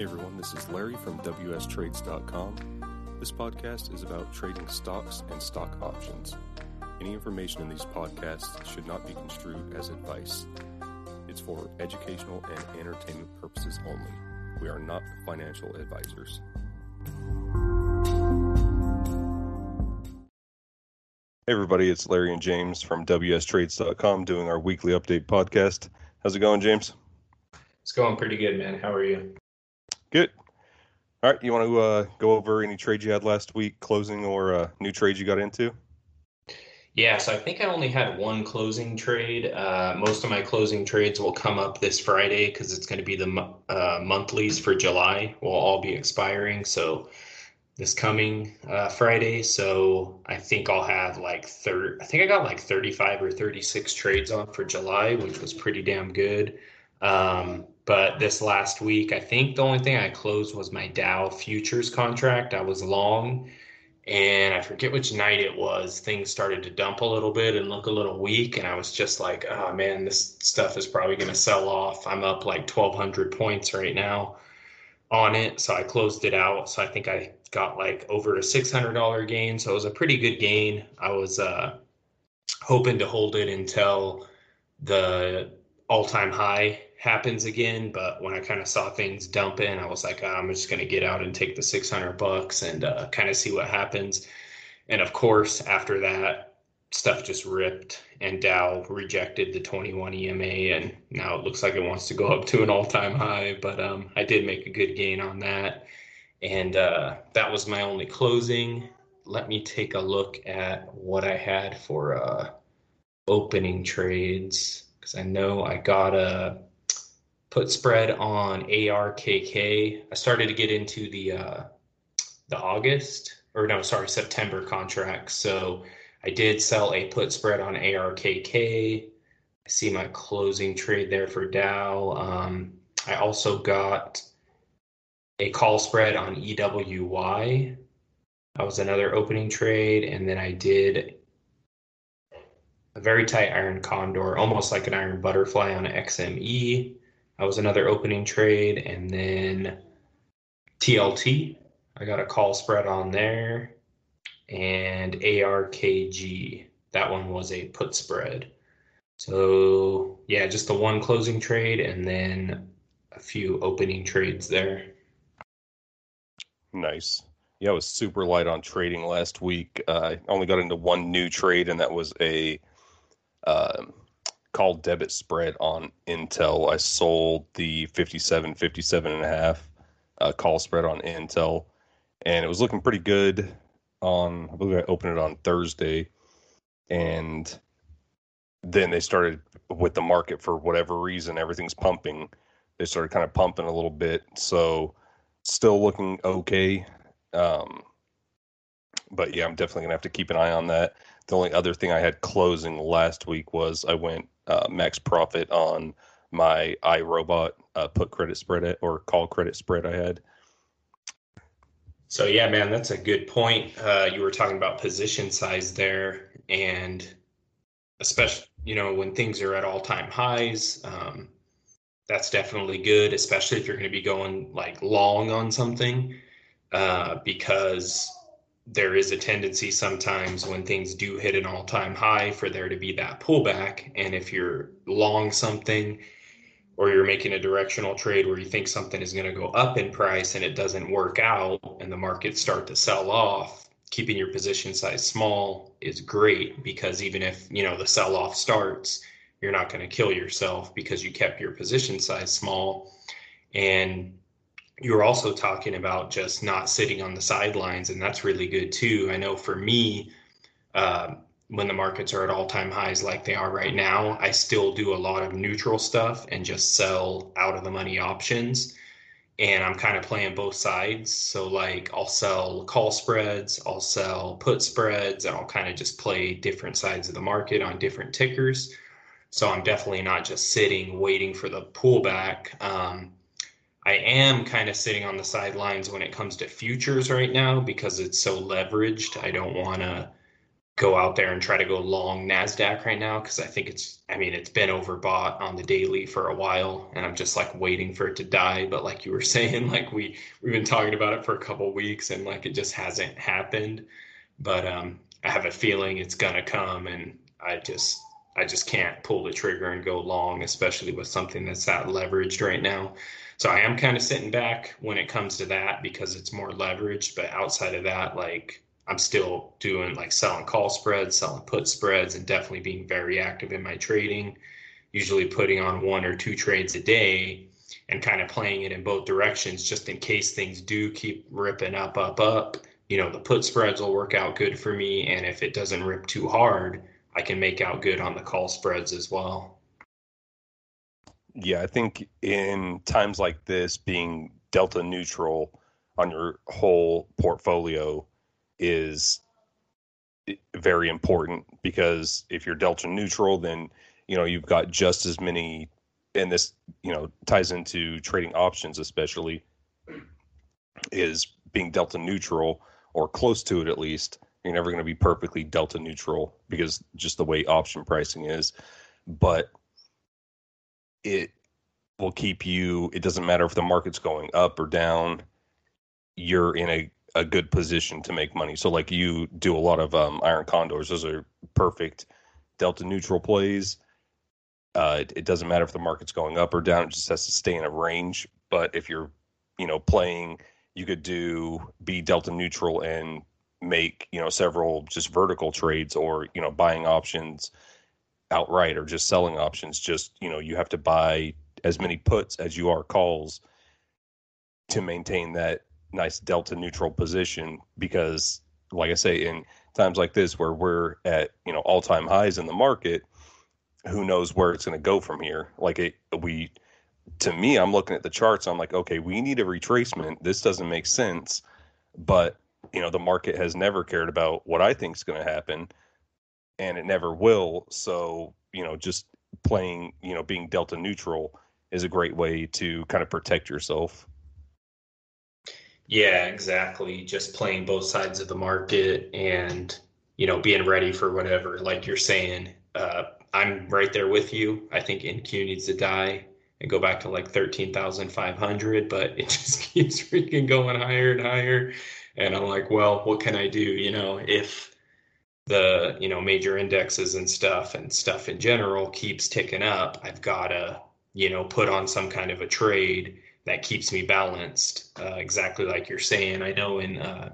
Hey everyone, this is Larry from WSTrades.com. This podcast is about trading stocks and stock options. Any information in these podcasts should not be construed as advice. It's for educational and entertainment purposes only. We are not financial advisors. Hey everybody, it's Larry and James from WSTrades.com doing our weekly update podcast. How's it going, James? It's going pretty good, man. How are you? Good. All right, you want to uh, go over any trades you had last week, closing or uh, new trades you got into? Yeah, so I think I only had one closing trade. Uh, most of my closing trades will come up this Friday because it's going to be the uh, monthlies for July will all be expiring. So this coming uh, Friday, so I think I'll have like third. I think I got like thirty-five or thirty-six trades on for July, which was pretty damn good. Um, but this last week, I think the only thing I closed was my Dow futures contract. I was long, and I forget which night it was. Things started to dump a little bit and look a little weak, and I was just like, "Oh man, this stuff is probably going to sell off." I'm up like 1,200 points right now on it, so I closed it out. So I think I got like over a $600 gain, so it was a pretty good gain. I was uh, hoping to hold it until the all-time high happens again. But when I kind of saw things dumping, I was like, I'm just going to get out and take the 600 bucks and uh, kind of see what happens. And of course, after that, stuff just ripped and Dow rejected the 21 EMA and now it looks like it wants to go up to an all-time high. But um, I did make a good gain on that. And uh, that was my only closing. Let me take a look at what I had for uh, opening trades because I know I got a put spread on ARKK. I started to get into the uh, the August or no, sorry, September contracts. So I did sell a put spread on ARKK. I see my closing trade there for Dow. Um, I also got a call spread on EWY. That was another opening trade, and then I did a very tight iron condor, almost like an iron butterfly on XME. That was another opening trade. And then TLT, I got a call spread on there. And ARKG, that one was a put spread. So, yeah, just the one closing trade and then a few opening trades there. Nice. Yeah, I was super light on trading last week. Uh, I only got into one new trade, and that was a um, call debit spread on Intel. I sold the 57, 57 and a half uh, call spread on Intel, and it was looking pretty good on, I believe I opened it on Thursday. And then they started with the market for whatever reason, everything's pumping. They started kind of pumping a little bit. So still looking okay. Um, but yeah, I'm definitely gonna have to keep an eye on that. The only other thing I had closing last week was I went uh, max profit on my iRobot uh, put credit spread or call credit spread I had. So yeah, man, that's a good point. Uh, you were talking about position size there, and especially you know when things are at all time highs, um, that's definitely good, especially if you're going to be going like long on something, uh, because there is a tendency sometimes when things do hit an all time high for there to be that pullback. And if you're long something or you're making a directional trade where you think something is going to go up in price and it doesn't work out and the markets start to sell off, keeping your position size small is great because even if, you know, the sell off starts, you're not going to kill yourself because you kept your position size small. And you were also talking about just not sitting on the sidelines, and that's really good too. I know for me, uh, when the markets are at all time highs like they are right now, I still do a lot of neutral stuff and just sell out of the money options. And I'm kind of playing both sides. So, like, I'll sell call spreads, I'll sell put spreads, and I'll kind of just play different sides of the market on different tickers. So, I'm definitely not just sitting waiting for the pullback. Um, I am kind of sitting on the sidelines when it comes to futures right now because it's so leveraged. I don't want to go out there and try to go long Nasdaq right now because I think it's I mean it's been overbought on the daily for a while and I'm just like waiting for it to die but like you were saying like we we've been talking about it for a couple weeks and like it just hasn't happened but um I have a feeling it's to come and I just I just can't pull the trigger and go long especially with something that's that leveraged right now. So I am kind of sitting back when it comes to that because it's more leveraged but outside of that like I'm still doing like selling call spreads, selling put spreads, and definitely being very active in my trading. Usually putting on one or two trades a day and kind of playing it in both directions just in case things do keep ripping up, up, up. You know, the put spreads will work out good for me. And if it doesn't rip too hard, I can make out good on the call spreads as well. Yeah, I think in times like this, being delta neutral on your whole portfolio is very important because if you're delta neutral, then you know you've got just as many, and this you know ties into trading options, especially is being delta neutral or close to it at least. You're never going to be perfectly delta neutral because just the way option pricing is, but it will keep you. It doesn't matter if the market's going up or down. You're in a a good position to make money. So like you do a lot of um, iron condors; those are perfect delta neutral plays. Uh, it, it, doesn't matter if the market's going up or down; it just has to stay in a range. But if you're, you know, playing, you could do be delta neutral and make you know several just vertical trades, or you know, buying options outright, or just selling options. Just you know, you have to buy as many puts as you are calls to maintain that nice delta neutral position because like I say, in times like this where we're at, you know, all time highs in the market, who knows where it's going to go from here? Like it, we, to me, I'm looking at the charts. I'm like, okay, we need a retracement. This doesn't make sense, but you know, the market has never cared about what I think is going to happen, and it never will. So you know, just playing, you know, being delta neutral is a great way to kind of protect yourself. Yeah, exactly. Just playing both sides of the market and, you know, being ready for whatever. Like you're saying, uh, I'm right there with you. I think NQ needs to die and go back to like 13,500, but it just keeps freaking going higher and higher. And I'm like, well, what can I do? You know, if the, you know, major indexes and stuff and stuff in general keeps ticking up, I've got to, you know, put on some kind of a trade that keeps me balanced. Uh, exactly like you're saying. I know in uh,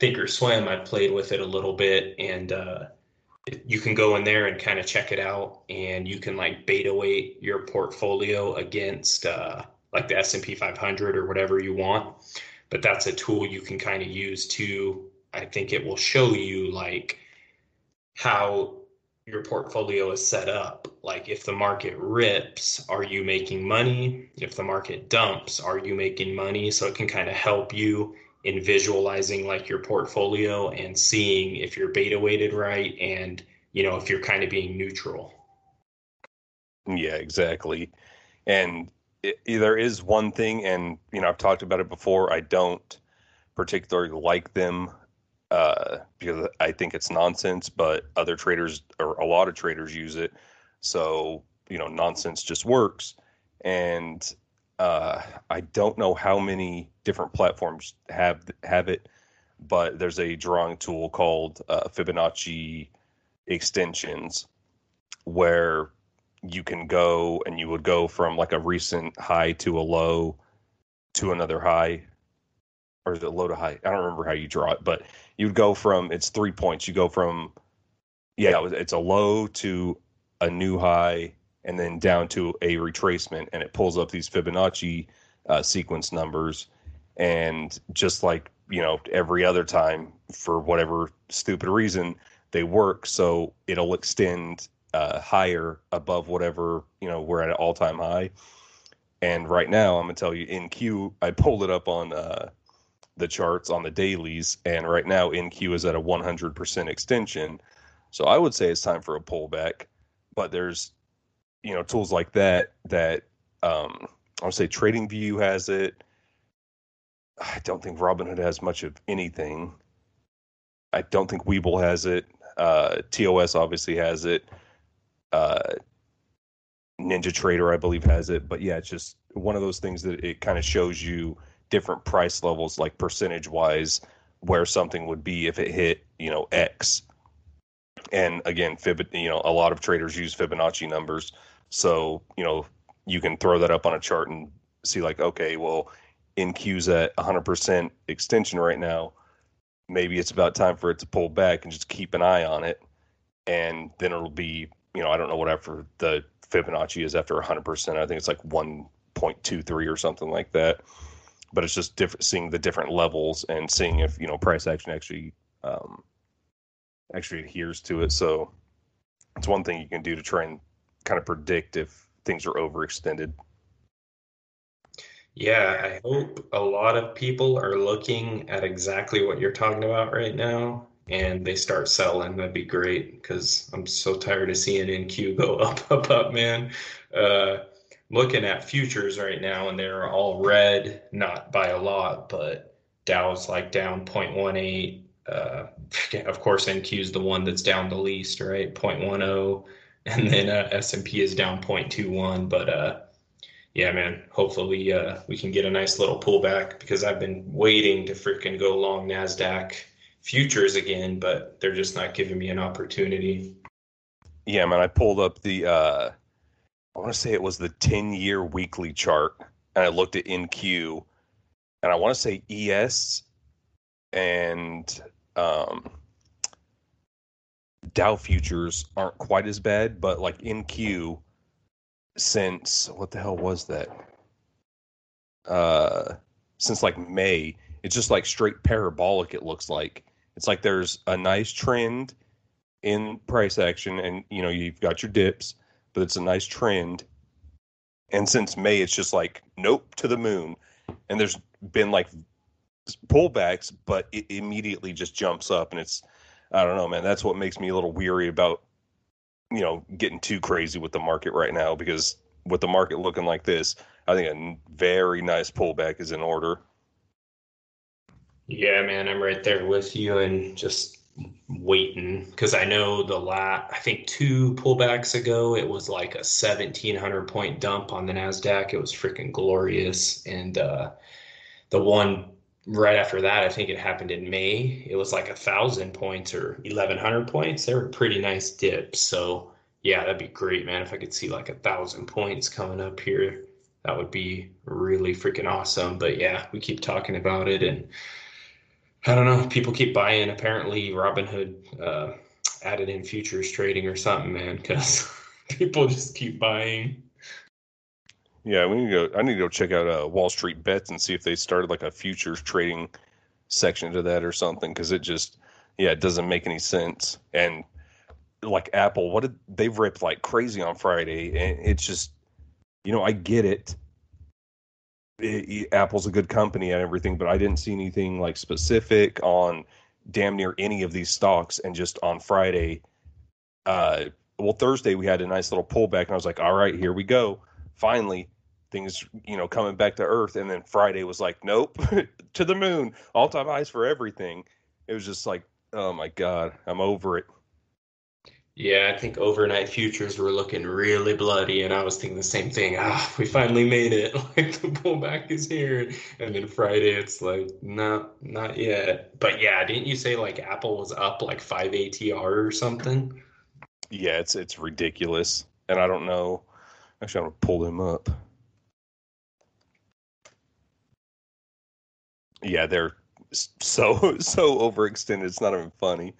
Thinkorswim, I've played with it a little bit, and uh, you can go in there and kind of check it out, and you can like beta weight your portfolio against uh, like the S&P 500 or whatever you want. But that's a tool you can kind of use to. I think it will show you like how your portfolio is set up. Like if the market rips, are you making money? If the market dumps, are you making money? So it can kind of help you in visualizing like your portfolio and seeing if you're beta weighted right and you know if you're kind of being neutral. Yeah, exactly. And it, there is one thing, and you know I've talked about it before. I don't particularly like them uh, because I think it's nonsense, but other traders or a lot of traders use it. So, you know, nonsense just works. And uh, I don't know how many different platforms have have it, but there's a drawing tool called uh, Fibonacci extensions where you can go and you would go from like a recent high to a low to another high or is it low to high? I don't remember how you draw it, but you'd go from it's three points. You go from yeah, it's a low to a new high, and then down to a retracement, and it pulls up these Fibonacci uh, sequence numbers, and just like you know every other time for whatever stupid reason they work, so it'll extend uh, higher above whatever you know we're at an all time high. And right now, I'm gonna tell you NQ. I pulled it up on uh, the charts on the dailies, and right now NQ is at a 100% extension. So I would say it's time for a pullback, but there's you know tools like that that um, I would say TradingView has it. I don't think Robinhood has much of anything. I don't think Webull has it. Uh, TOS obviously has it. Uh, Ninja Trader, I believe, has it. But yeah, it's just one of those things that it kind of shows you different price levels, like percentage wise, where something would be if it hit, you know, X. And again, Fib, you know, a lot of traders use Fibonacci numbers, so you know you can throw that up on a chart and see like, okay, well, NQ's at 100% extension right now. Maybe it's about time for it to pull back and just keep an eye on it, and then it'll be, you know, I don't know whatever the Fibonacci is after 100%. I think it's like 1.23 or something like that. But it's just different, seeing the different levels and seeing if you know price action actually um, actually adheres to it. So it's one thing you can do to try and kind of predict if things are overextended. Yeah, I hope a lot of people are looking at exactly what you're talking about right now and they start selling. That'd be great because I'm so tired of seeing NQ go up, up, up, man. Uh, looking at futures right now and they're all red, not by a lot, but Dow's like down 0.18. Uh, of course, NQ is the one that's down the least, right? 0.10, and then uh, S&P is down 0.21. But uh, yeah, man, hopefully uh, we can get a nice little pullback because I've been waiting to freaking go long Nasdaq futures again, but they're just not giving me an opportunity. Yeah, man, I pulled up the uh I want to say it was the 10 year weekly chart and I looked at NQ and I want to say ES and um Dow futures aren't quite as bad, but like NQ since what the hell was that? Uh since like May, it's just like straight parabolic it looks like it's like there's a nice trend in price action, and you know you've got your dips, but it's a nice trend. And since May, it's just like nope to the moon, and there's been like pullbacks, but it immediately just jumps up, and it's I don't know, man. That's what makes me a little weary about you know getting too crazy with the market right now because with the market looking like this, I think a very nice pullback is in order. Yeah, man, I'm right there with you and just waiting because I know the last, I think two pullbacks ago, it was like a 1700 point dump on the NASDAQ. It was freaking glorious. And uh, the one right after that, I think it happened in May, it was like a thousand points or 1100 points. They were pretty nice dips. So, yeah, that'd be great, man. If I could see like a thousand points coming up here, that would be really freaking awesome. But yeah, we keep talking about it and I don't know. People keep buying. Apparently, Robinhood uh, added in futures trading or something, man, because people just keep buying. Yeah, we need to go. I need to go check out uh, Wall Street Bets and see if they started like a futures trading section to that or something. Because it just, yeah, it doesn't make any sense. And like Apple, what did they've ripped like crazy on Friday, and it's just, you know, I get it Apple's a good company and everything, but I didn't see anything like specific on damn near any of these stocks. And just on Friday, uh, well, Thursday we had a nice little pullback, and I was like, all right, here we go. Finally, things you know coming back to earth. And then Friday was like, nope, to the moon, all time highs for everything. It was just like, oh my god, I'm over it. Yeah, I think overnight futures were looking really bloody, and I was thinking the same thing. Ah, we finally made it. Like the pullback is here. And then Friday, it's like, no, not yet. But yeah, didn't you say like Apple was up like five ATR or something? Yeah, it's it's ridiculous, and I don't know. Actually, I'm gonna pull them up. Yeah, they're so so overextended. It's not even funny.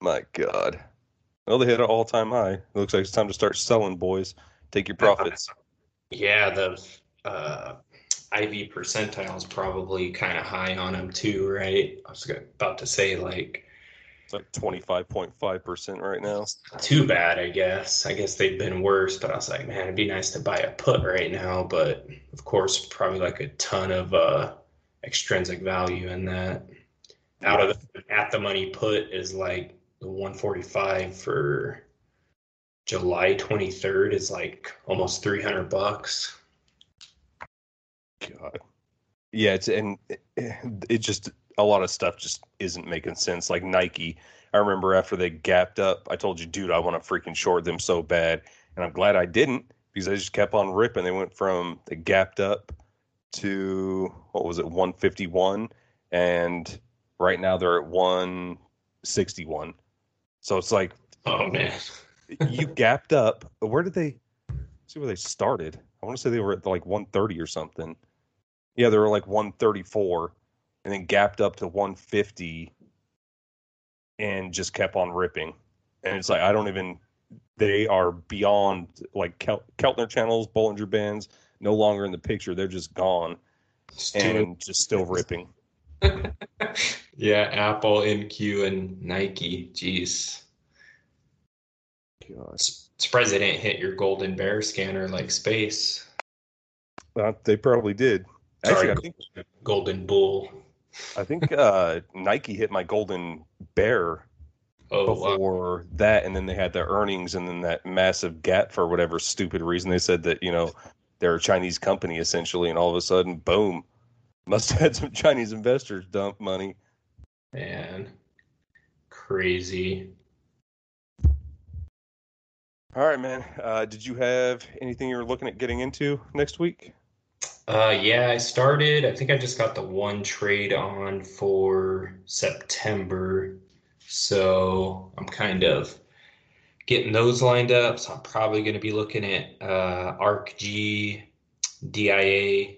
My God. Well, they hit an all time high. It looks like it's time to start selling, boys. Take your profits. Yeah, the uh, IV percentile is probably kind of high on them too, right? I was about to say like it's like twenty five point five percent right now. Too bad, I guess. I guess they've been worse, but I was like, man, it'd be nice to buy a put right now. But of course, probably like a ton of uh, extrinsic value in that. Out of the at the money put is like the 145 for July 23rd is like almost 300 bucks. God. Yeah, it's and it, just a lot of stuff just isn't making sense. Like Nike, I remember after they gapped up, I told you, dude, I want to freaking short them so bad, and I'm glad I didn't because they just kept on ripping. They went from they gapped up to what was it, 151, and right now they're at 161. So it's like, oh man, you gapped up. Where did they see where they started? I want to say they were at like 130 or something. Yeah, they were like 134 and then gapped up to 150 and just kept on ripping. And it's like, I don't even, they are beyond like Kel- Keltner channels, Bollinger Bands, no longer in the picture. They're just gone and just still ripping. yeah, Apple, NQ, and Nike. Jeez. God. Surprised they didn't hit your golden bear scanner like space. Uh, they probably did. Actually, Sorry, I think golden bull. I think uh, Nike hit my golden bear oh, before wow. that, and then they had their earnings, and then that massive gap for whatever stupid reason. They said that you know they're a Chinese company essentially, and all of a sudden, boom, must have had some Chinese investors dump money. Man, crazy. All right, man. Uh, did you have anything you were looking at getting into next week? Uh, yeah, I started. I think I just got the one trade on for September. So I'm kind of getting those lined up. So I'm probably going to be looking at uh, ARKG, DIA,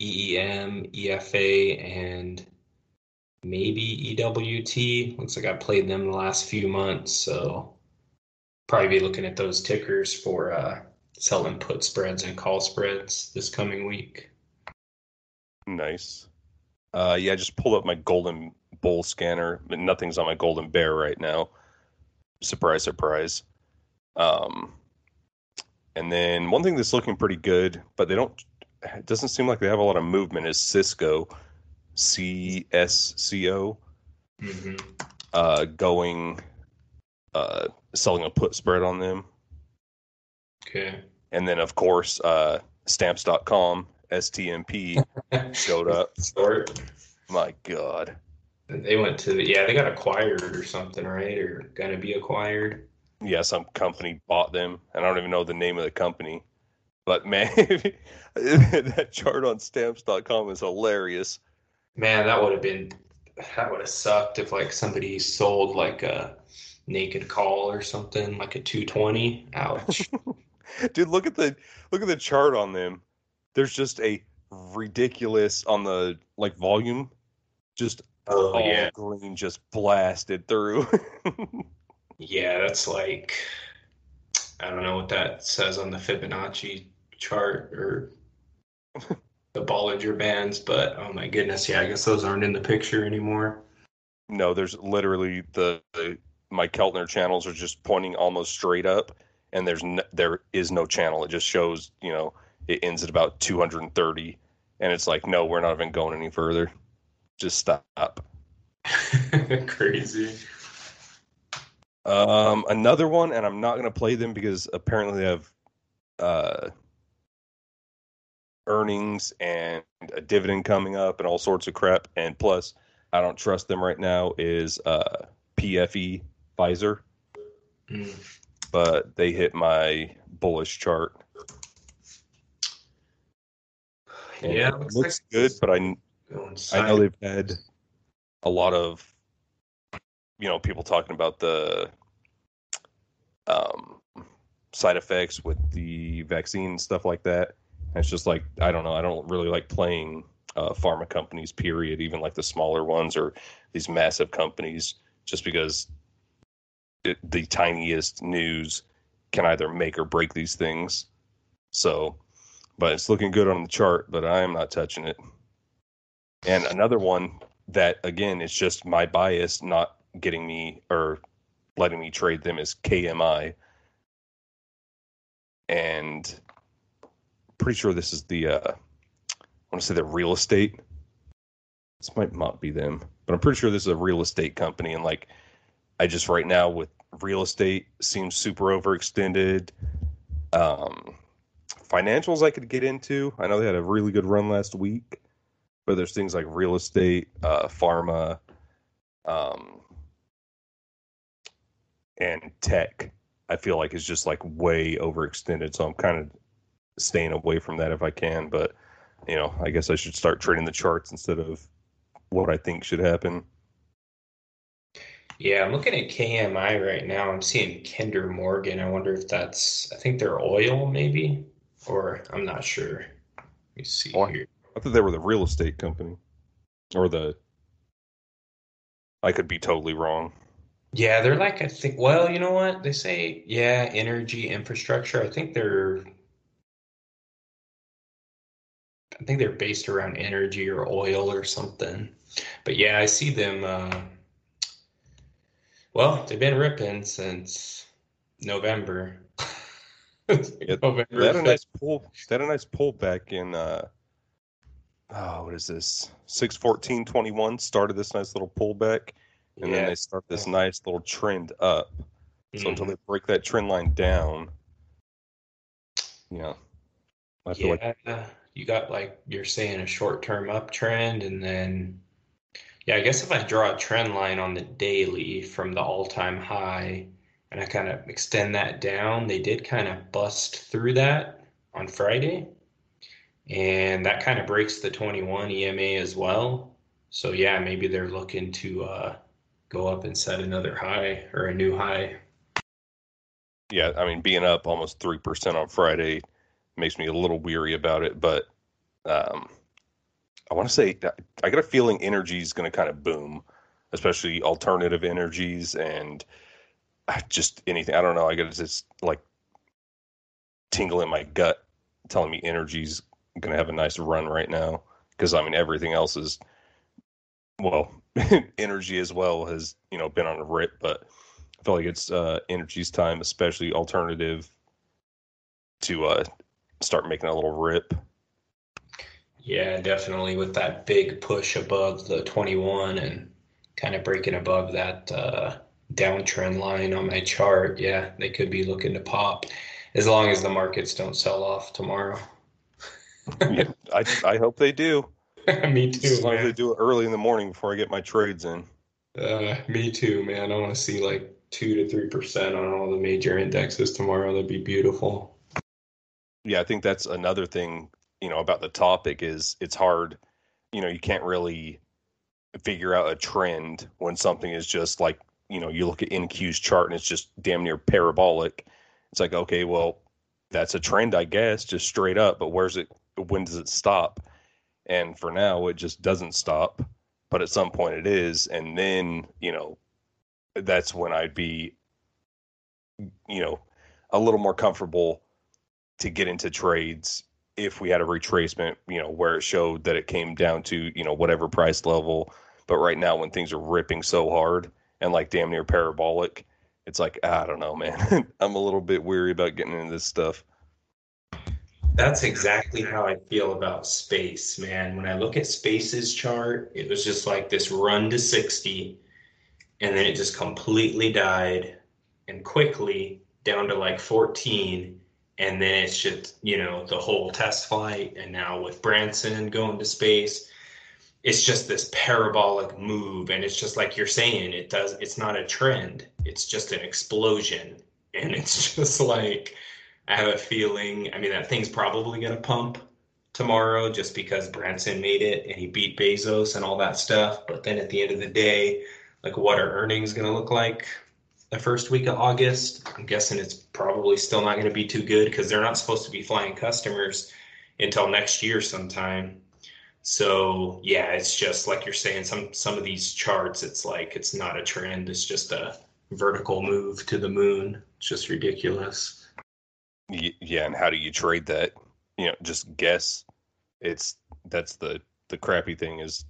EEM, EFA, and maybe EWT. Looks like I played them the last few months. So probably be looking at those tickers for uh, selling put spreads and call spreads this coming week. Nice. Uh, yeah, I just pulled up my golden bull scanner, but nothing's on my golden bear right now. Surprise, surprise. Um, and then one thing that's looking pretty good, but they don't. It doesn't seem like they have a lot of movement. Is Cisco, C S C O, mm-hmm. uh, going, uh, selling a put spread on them. Okay. And then, of course, uh, stamps.com, STMP, showed up. Short. My God. They went to, the, yeah, they got acquired or something, right? Or going to be acquired. Yeah, some company bought them. And I don't even know the name of the company. But man, that chart on stamps.com is hilarious. Man, that would have been, that would have sucked if like somebody sold like a naked call or something, like a 220. Ouch. Dude, look at the look at the chart on them. There's just a ridiculous on the like volume, just oh, all yeah. green just blasted through. yeah, that's like I don't know what that says on the Fibonacci chart or the Bollinger Bands, but oh my goodness, yeah, I guess those aren't in the picture anymore. No, there's literally the, the my Keltner channels are just pointing almost straight up, and there's no, there is no channel. It just shows you know it ends at about 230, and it's like no, we're not even going any further. Just stop. Crazy. Um, another one, and I'm not to play them because apparently they have uh, earnings and a dividend coming up and all sorts of crap. And plus, I don't trust them right now. Is uh, PFE Pfizer? Mm but they hit my bullish chart. And yeah, it looks, looks like good, but I I know they've had a lot of you know people talking about the um, side effects with the vaccine and stuff like that. It's just like I don't know. I don't really like playing uh, pharma companies. Period. Even like the smaller ones or these massive companies, just because it, the tiniest news can either make or break these things. So, but it's looking good on the chart, but I am not touching it. And another one that again is just my bias not getting me or letting me trade them is KMI. And pretty sure this is the uh I want to say the real estate. This might not be them, but I'm pretty sure this is a real estate company and like I just right now with real estate seems super overextended. Um, financials I could get into. I know they had a really good run last week, but there's things like real estate, uh, pharma, um, and tech, I feel like is just like way overextended. So I'm kind of staying away from that if I can. But you know, I guess I should start trading the charts instead of what I think should happen. Yeah, I'm looking at KMI right now. I'm seeing Kinder Morgan. I wonder if that's, I think they're oil maybe, or I'm not sure. Let me see Oh, here. I thought they were the real estate company, or the. I could be totally wrong. Yeah, they're like, I think, well, you know what? They say, yeah, energy infrastructure. I think they're, I think they're based around energy or oil or something. But yeah, I see them. Uh, well, they've been ripping since November. Yeah, November They had a nice pull. They had a nice pullback in. uh Oh, what is this? Six fourteen twenty one started this nice little pullback, and then they start this nice little trend up. So until Mhm. they break that trend line down, you know, I feel like Yeah, you got like you're saying a short-term uptrend, and then yeah, I guess if I draw a trend line on the daily from the all-time high and I kind of extend that down, they did kind of bust through that on Friday, and that kind of breaks the 21 EMA as well. So yeah, maybe they're looking to uh, go up and set another high or a new high. yeah, I mean, being up almost three percent on Friday makes me a little weary about it. But um, I want to say I got a feeling energy is going to kind of boom, especially alternative energies and just anything. I don't know. I got this like tingle in my gut telling me energy's going to have a nice run right now because I mean everything else is well, energy as well has you know been on a rip, but I feel like it's uh, energy's time, especially alternative, to uh, start making a little rip. Yeah, definitely with that big push above the 21 and kind of breaking above that uh, downtrend line on my chart. Yeah, they could be looking to pop as long as the markets don't sell off tomorrow. yeah, I I hope they do. Me too, as long as they do it early in the morning before I get my trades in. Uh, me too, man. I want to see like two to three percent on all the major indexes tomorrow. That'd be beautiful. Yeah, I think that's another thing, you know, about the topic is it's hard, you know, you can't really figure out a trend when something is just like, you know, you look at NQ's chart and it's just damn near parabolic. It's like, okay, well, that's a trend, I guess, just straight up, but where's it when does it stop? And for now, it just doesn't stop, but at some point it is, and then, you know, that's when I'd be you know, a little more comfortable to get into trades if we had a retracement, you know, where it showed that it came down to, you know, whatever price level. But right now, when things are ripping so hard and like damn near parabolic, it's like, ah, I don't know, man. I'm a little bit weary about getting into this stuff. That's exactly how I feel about space, man. When I look at space's chart, it was just like this run to 60, and then it just completely died and quickly down to like 14. And then it's just, you know, the whole test flight. And now with Branson going to space, it's just this parabolic move. And it's just like you're saying, it does, it's not a trend, it's just an explosion. And it's just like, I have a feeling, I mean, that thing's probably going to pump tomorrow just because Branson made it and he beat Bezos and all that stuff. But then at the end of the day, like, what are earnings going to look like the first week of August? I'm guessing it's probably still not going to be too good because they're not supposed to be flying customers until next year sometime. So yeah, it's just like you're saying, some some of these charts, it's like it's not a trend, it's just a vertical move to the moon. It's just ridiculous. Yeah, and how do you trade that? You know, just guess. It's that's the the crappy thing is,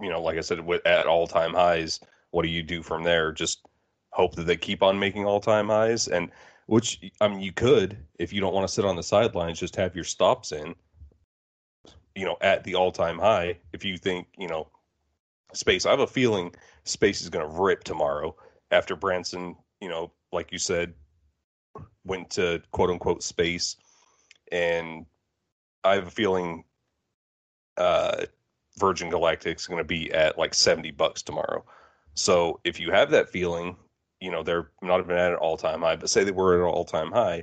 you know, like I said, at all time highs, what do you do from there? Just hope that they keep on making all time highs, and which I mean, you could if you don't want to sit on the sidelines, just have your stops in. You know, at the all time high, if you think you know space, I have a feeling space is going to rip tomorrow after Branson. You know, like you said, went to quote unquote space and i have a feeling uh virgin galactic is going to be at like 70 bucks tomorrow so if you have that feeling you know they're not even at an all-time high but say they were at an all-time high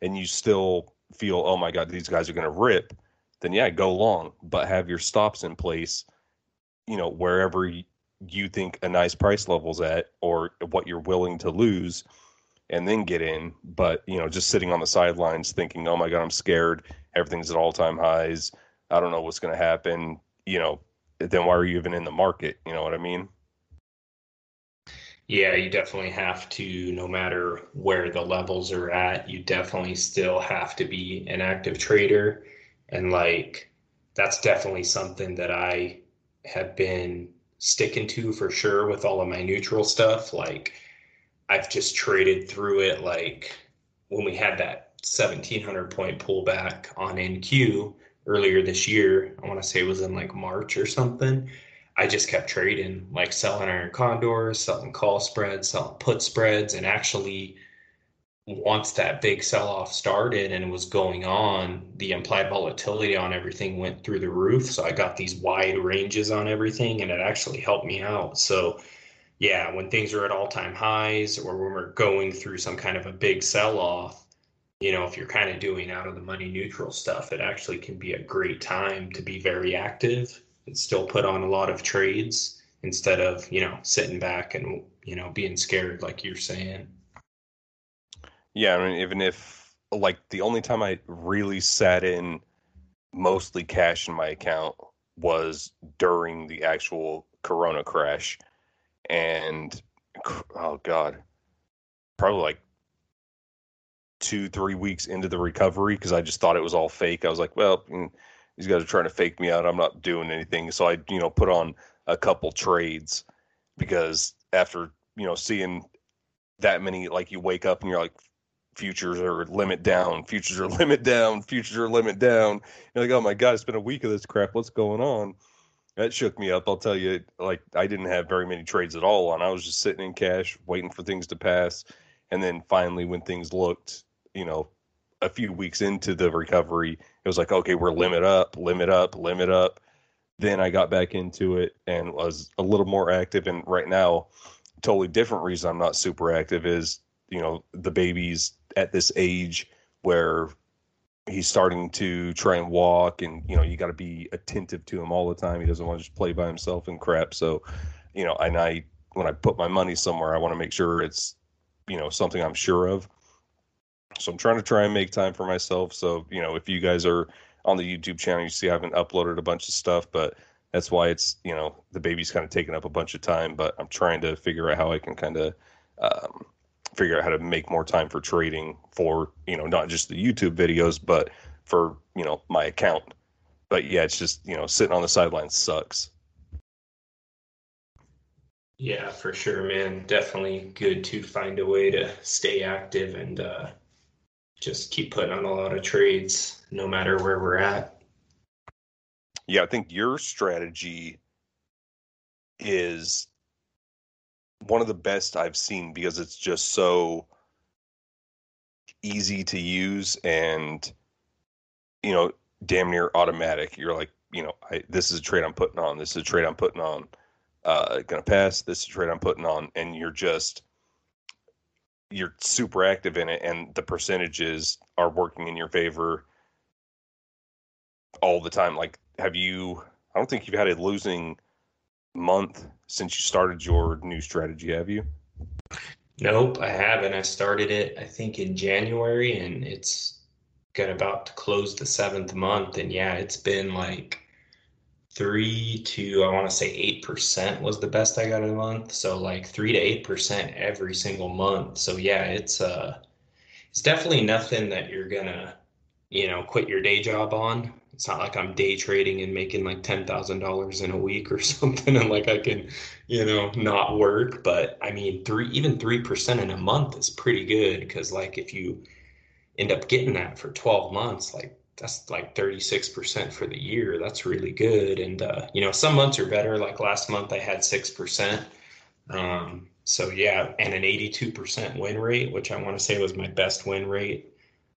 and you still feel oh my god these guys are going to rip then yeah go long but have your stops in place you know wherever you think a nice price level's at or what you're willing to lose and then get in but you know just sitting on the sidelines thinking oh my god i'm scared. Everything's at all-time highs. I don't know what's going to happen you know then why are you even in the market? You know what i mean yeah, you definitely have to, no matter where the levels are at, you definitely still have to be an active trader. And like, that's definitely something that I have been sticking to for sure with all of my neutral stuff. Like, I've just traded through it. Like, when we had that 1700 point pullback on NQ earlier this year, I want to say it was in like March or something. I just kept trading, like selling iron condors, selling call spreads, selling put spreads, and actually once that big sell off started and was going on, the implied volatility on everything went through the roof. So I got these wide ranges on everything and it actually helped me out. So yeah, when things are at all time highs or when we're going through some kind of a big sell off, you know, if you're kind of doing out of the money neutral stuff, it actually can be a great time to be very active and still put on a lot of trades instead of you know sitting back and you know being scared like you're saying. Yeah i mean even if like the only time i really sat in mostly cash in my account was during the actual corona crash and oh god probably like two three weeks into the recovery because i just thought it was all fake. I was like well mm, these guys are trying to fake me out. I'm not doing anything. So I, you know, put on a couple trades because after, you know, seeing that many, like you wake up and you're like, futures are limit down, futures are limit down, futures are limit down. You're like, oh my God, it's been a week of this crap. What's going on? That shook me up. I'll tell you, like, I didn't have very many trades at all. And I was just sitting in cash, waiting for things to pass. And then finally, when things looked, you know, a few weeks into the recovery, it was like, okay, we're limit up, limit up, limit up. Then I got back into it and was a little more active. And right now, totally different reason I'm not super active is, you know, the baby's at this age where he's starting to try and walk and, you know, you got to be attentive to him all the time. He doesn't want to just play by himself and crap. So, you know, and I, when I put my money somewhere, I want to make sure it's, you know, something I'm sure of so I'm trying to try and make time for myself. So, you know, if you guys are on the YouTube channel, you see I haven't uploaded a bunch of stuff, but that's why it's, you know, the baby's kind of taking up a bunch of time, but I'm trying to figure out how I can kind of um, figure out how to make more time for trading for, you know, not just the YouTube videos, but for, you know, my account. But yeah, it's just, you know, sitting on the sidelines sucks. Yeah, for sure, man. Definitely good to find a way to stay active and uh, just keep putting on a lot of trades no matter where we're at. Yeah, I think your strategy is one of the best I've seen because it's just so easy to use and you know damn near automatic. You're like, you know, I, this is a trade I'm putting on. This is a trade I'm putting on. Uh, gonna pass. This is a trade I'm putting on, and you're just you're super active in it and the percentages are working in your favor all the time. Like have you i don't think you've had a losing month since you started your new strategy have you? Nope i haven't. I started it i think in january and it's got about to close the seventh month and yeah it's been like three to I want to say eight percent was the best I got in a month. So like three to eight percent every single month. So yeah, it's uh it's definitely nothing that you're gonna, you know, quit your day job on. It's not like I'm day trading and making like ten thousand dollars in a week or something and like I can, you know, not work. But I mean three even three percent in a month is pretty good because like if you end up getting that for 12 months, like that's like 36% for the year. That's really good. And, uh, you know, some months are better. Like last month, I had 6%. Um, so, yeah, and an 82% win rate, which I want to say was my best win rate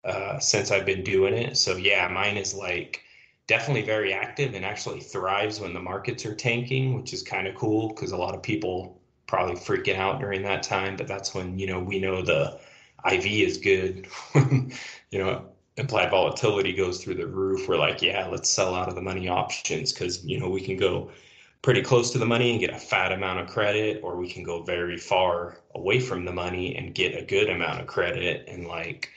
uh, since I've been doing it. So, yeah, mine is like definitely very active and actually thrives when the markets are tanking, which is kind of cool because a lot of people probably freaking out during that time. But that's when you know we know the IV is good. you know implied volatility goes through the roof. We're like, yeah, let's sell out of the money options because you know we can go pretty close to the money and get a fat amount of credit, or we can go very far away from the money and get a good amount of credit. And like,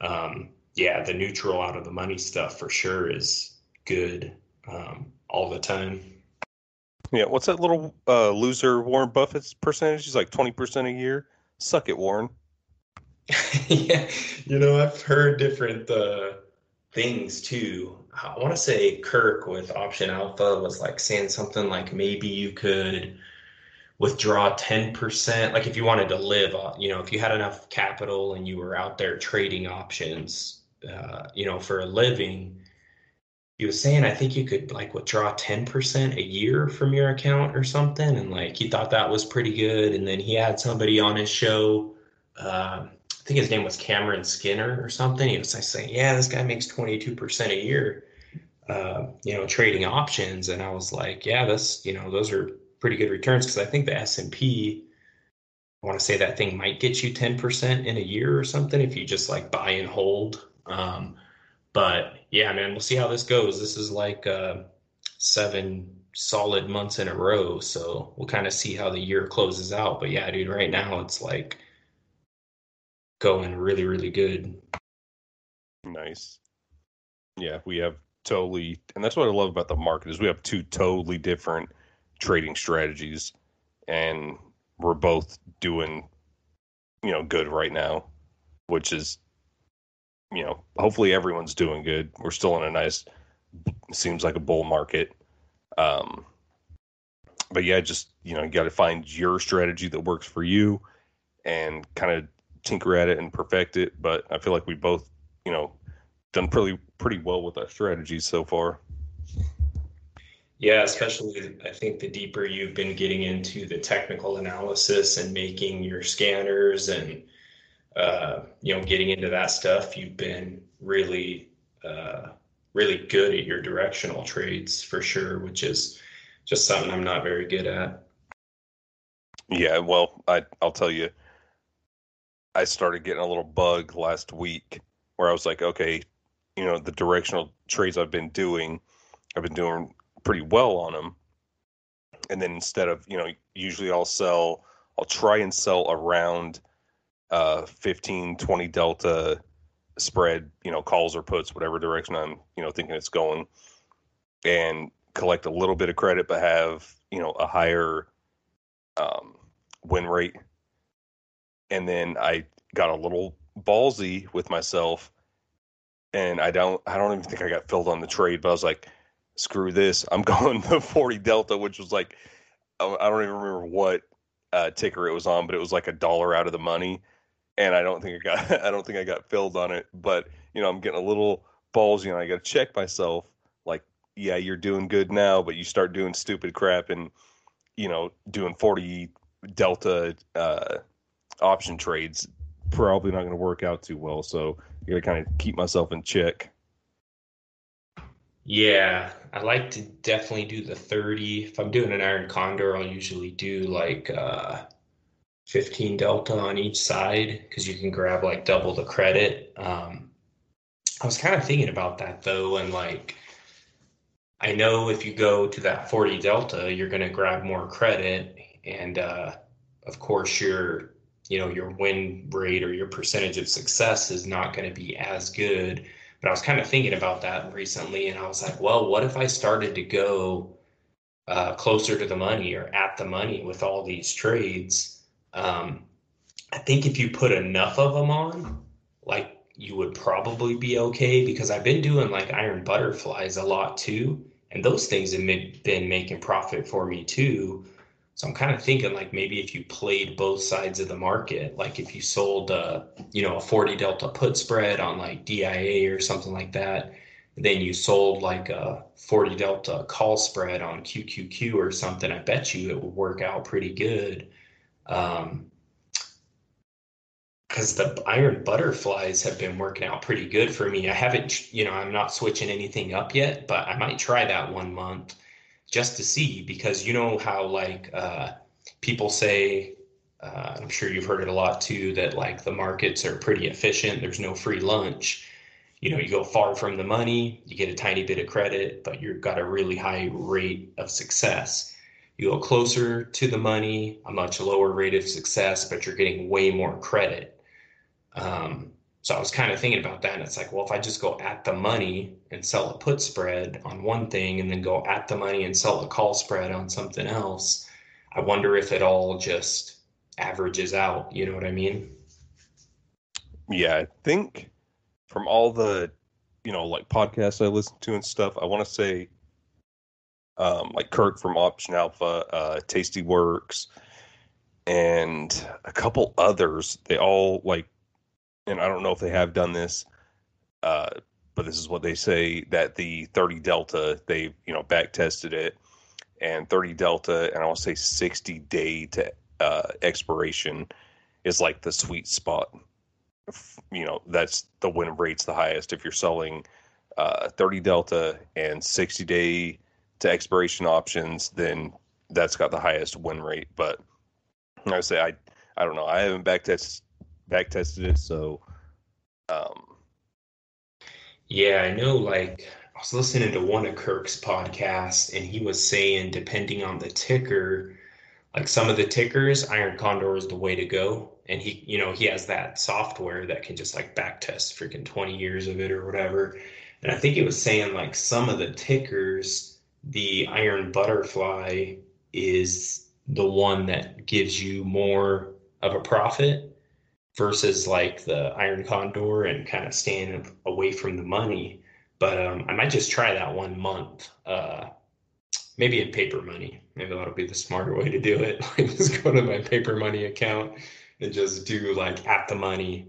um, yeah, the neutral out of the money stuff for sure is good um, all the time. Yeah, what's that little uh, loser Warren Buffett's percentage? He's like twenty percent a year. Suck it, Warren. yeah, you know, I've heard different uh, things too. I want to say Kirk with Option Alpha was like saying something like maybe you could withdraw 10%. Like if you wanted to live, you know, if you had enough capital and you were out there trading options, uh, you know, for a living, he was saying I think you could like withdraw 10% a year from your account or something. And like he thought that was pretty good. And then he had somebody on his show. Uh, I think his name was Cameron Skinner or something. He was like saying, "Yeah, this guy makes 22% a year, uh, you know, trading options." And I was like, "Yeah, that's you know, those are pretty good returns because I think the S and P, I want to say that thing might get you 10% in a year or something if you just like buy and hold." Um, but yeah, man, we'll see how this goes. This is like uh, seven solid months in a row, so we'll kind of see how the year closes out. But yeah, dude, right now it's like going really, really good. Nice. Yeah, we have totally, and that's what I love about the market is we have two totally different trading strategies, and we're both doing, you know, good right now, which is, you know, hopefully everyone's doing good. We're still in a nice, seems like a bull market. Um, but yeah, just you know, you got to find your strategy that works for you, and kind of tinker at it and perfect it. But I feel like we both, you know, done pretty pretty well with our strategies so far. Yeah, especially I think the deeper you've been getting into the technical analysis and making your scanners and uh, you know getting into that stuff, you've been really uh, really good at your directional trades for sure, which is just something I'm not very good at. Yeah, well, I I'll tell you, I started getting a little bug last week where I was like, okay, you know, the directional trades I've been doing, I've been doing pretty well on them. And then instead of, you know, usually I'll sell, I'll try and sell around uh 15, 20 delta spread, you know, calls or puts, whatever direction I'm, you know, thinking it's going and collect a little bit of credit, but have, you know, a higher um, win rate and then I got a little ballsy with myself, and I don't I don't even think I got filled on the trade, but I was like, screw this, I'm going the 40 Delta, which was like I don't even remember what uh, ticker it was on, but it was like a dollar out of the money, and I don't think I got I don't think I got filled on it, but you know I'm getting a little ballsy, and I got to check myself, like yeah, you're doing good now, but you start doing stupid crap and you know doing 40 Delta. Uh, option trades probably not going to work out too well. So I got to kind of keep myself in check. Yeah, I like to definitely do the 30. If I'm doing an iron condor, I'll usually do like uh, 15 delta on each side because you can grab like double the credit. Um, I was kind of thinking about that though, and like I know if you go to that 40 delta, you're going to grab more credit, and uh, of course you're you know your win rate or your percentage of success is not going to be as good. But i was kind of thinking about that recently and i was like well what if i started to go uh, closer to the money or at the money with all these trades? Um, i think if you put enough of them on like you would probably be okay because i've been doing like iron butterflies a lot too and those things have been making profit for me too so I'm kind of thinking like maybe if you played both sides of the market, like if you sold, uh, you know, a 40 delta put spread on like DIA or something like that, then you sold like a 40 delta call spread on QQQ or something, I bet you it would work out pretty good. Um, because the iron butterflies have been working out pretty good for me. I haven't, you know, I'm not switching anything up yet, but I might try that one month just to see because you know how like uh, people say, uh, I'm sure you've heard it a lot too, that like the markets are pretty efficient. There's no free lunch. You know, you go far from the money, you get a tiny bit of credit, but you've got a really high rate of success. You go closer to the money, a much lower rate of success, but you're getting way more credit. Um, so I was kind of thinking about that, and it's like, well, if I just go at the money and sell a put spread on one thing, and then go at the money and sell a call spread on something else, I wonder if it all just averages out. You know what I mean? Yeah, I think from all the, you know, like podcasts I listen to and stuff, I want to say, um, like Kurt from Option Alpha, uh, Tasty Works, and a couple others. They all like and I don't know if they have done this, uh, but this is what they say that the 30 Delta, they you know back tested it, and 30 Delta, and I'll say 60 day to uh, expiration is like the sweet spot. You know, that's the win rate's the highest if you're selling uh, 30 Delta and 60 day to expiration options, then that's got the highest win rate. But I say I I don't know. I haven't back tested back tested it. So, um, yeah, I know. Like, I was listening to one of Kirk's podcasts, and he was saying, depending on the ticker, like some of the tickers, Iron Condor is the way to go. And he, you know, he has that software that can just like back test freaking 20 years of it or whatever. And I think he was saying like some of the tickers, the Iron Butterfly is the one that gives you more of a profit versus like the Iron Condor and kind of staying away from the money. But um, I might just try that one month. Uh, maybe in paper money. Maybe that'll be the smarter way to do it. Like just go to my paper money account and just do like at the money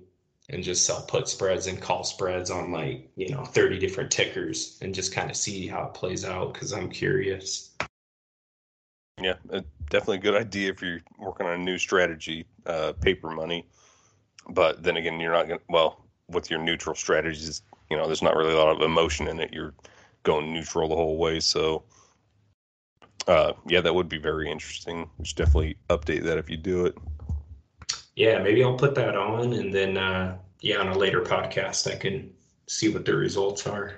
and just sell put spreads and call spreads on like, you know, 30 different tickers and just kind of see how it plays out because I'm curious. Yeah, definitely a good idea if you're working on a new strategy, uh, paper money but then again, you're not going to, well, with your neutral strategies, you know, there's not really a lot of emotion in it. You're going neutral the whole way. So, uh, yeah, that would be very interesting. Should definitely update that if you do it. Yeah, maybe I'll put that on and then, uh, yeah, on a later podcast, I can see what the results are.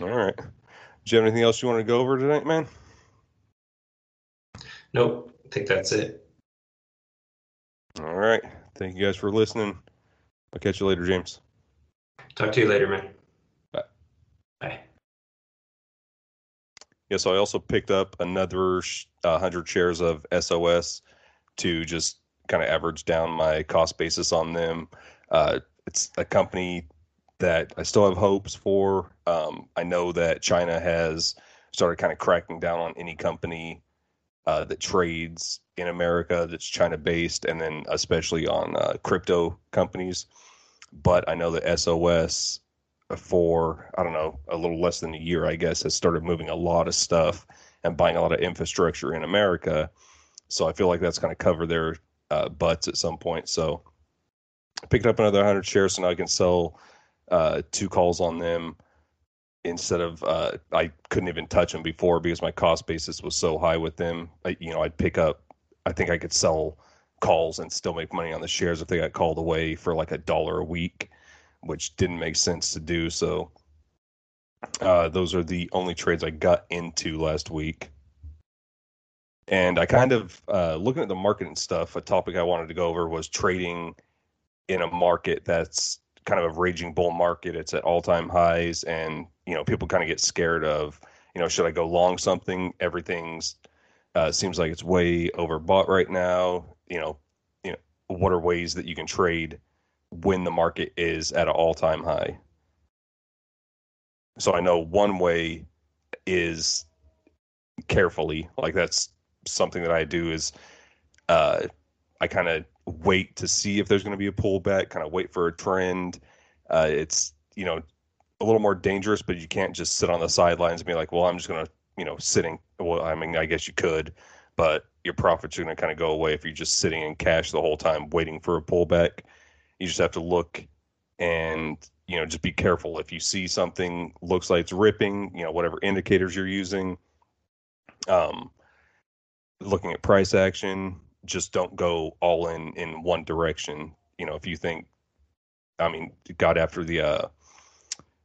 All right. Do you have anything else you want to go over tonight, man? Nope. I think that's it. All right. Thank you guys for listening. I'll catch you later, James. Talk to you later, man. Bye. Bye. Yeah, so I also picked up another uh, 100 shares of SOS to just kind of average down my cost basis on them. Uh, it's a company that I still have hopes for. Um, I know that China has started kind of cracking down on any company uh, that trades in America that's China based, and then especially on uh, crypto companies. But I know that SOS for I don't know a little less than a year, I guess, has started moving a lot of stuff and buying a lot of infrastructure in America. So I feel like that's going to cover their uh, butts at some point. So I picked up another 100 shares, so now I can sell uh, two calls on them instead of uh, I couldn't even touch them before because my cost basis was so high with them. I, you know, I'd pick up. I think I could sell calls and still make money on the shares if they got called away for like a dollar a week, which didn't make sense to do. So uh, those are the only trades I got into last week. And I kind of uh, looking at the market and stuff. A topic I wanted to go over was trading in a market that's kind of a raging bull market. It's at all time highs, and you know people kind of get scared of you know should I go long something? Everything's uh, seems like it's way overbought right now. You know, you know what are ways that you can trade when the market is at an all time high? So I know one way is carefully, like that's something that I do is uh, I kind of wait to see if there's going to be a pullback, kind of wait for a trend. Uh, it's you know a little more dangerous, but you can't just sit on the sidelines and be like, well, I'm just going to you know sitting. Well, I mean, I guess you could, but your profits are going to kind of go away if you're just sitting in cash the whole time waiting for a pullback. You just have to look and you know just be careful if you see something looks like it's ripping. You know whatever indicators you're using. Um, looking at price action, just don't go all in in one direction. You know, if you think, I mean, God, after the uh,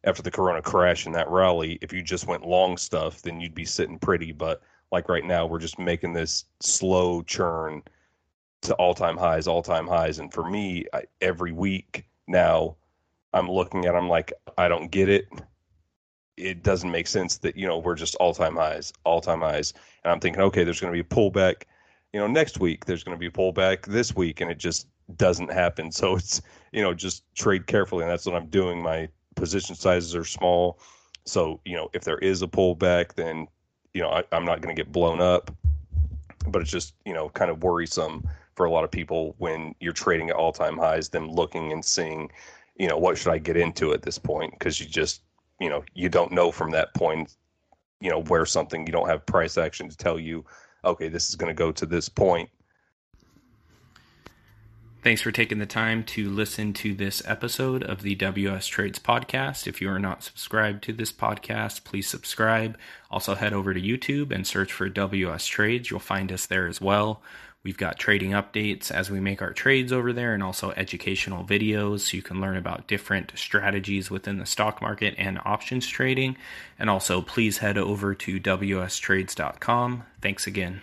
after the Corona crash and that rally, if you just went long stuff, then you'd be sitting pretty. But like right now, we're just making this slow churn to all time highs, all time highs. And for me, I, every week now, I'm looking at, I'm like, I don't get it. It doesn't make sense that you know we're just all time highs, all time highs, and I'm thinking, okay, there's going to be a pullback, you know, next week. There's going to be a pullback this week, and it just doesn't happen. So it's you know just trade carefully, and that's what I'm doing. My position sizes are small, so you know if there is a pullback, then you know I, I'm not going to get blown up. But it's just you know kind of worrisome for a lot of people when you're trading at all time highs, them looking and seeing, you know, what should I get into at this point? Because you just, you know, you don't know from that point, you know, where something you don't have price action to tell you, okay, this is going to go to this point. Thanks for taking the time to listen to this episode of the WS Trades podcast. If you are not subscribed to this podcast, please subscribe. Also, head over to YouTube and search for WS Trades. You'll find us there as well. We've got trading updates as we make our trades over there and also educational videos so you can learn about different strategies within the stock market and options trading. And also, please head over to wstrades.com. Thanks again.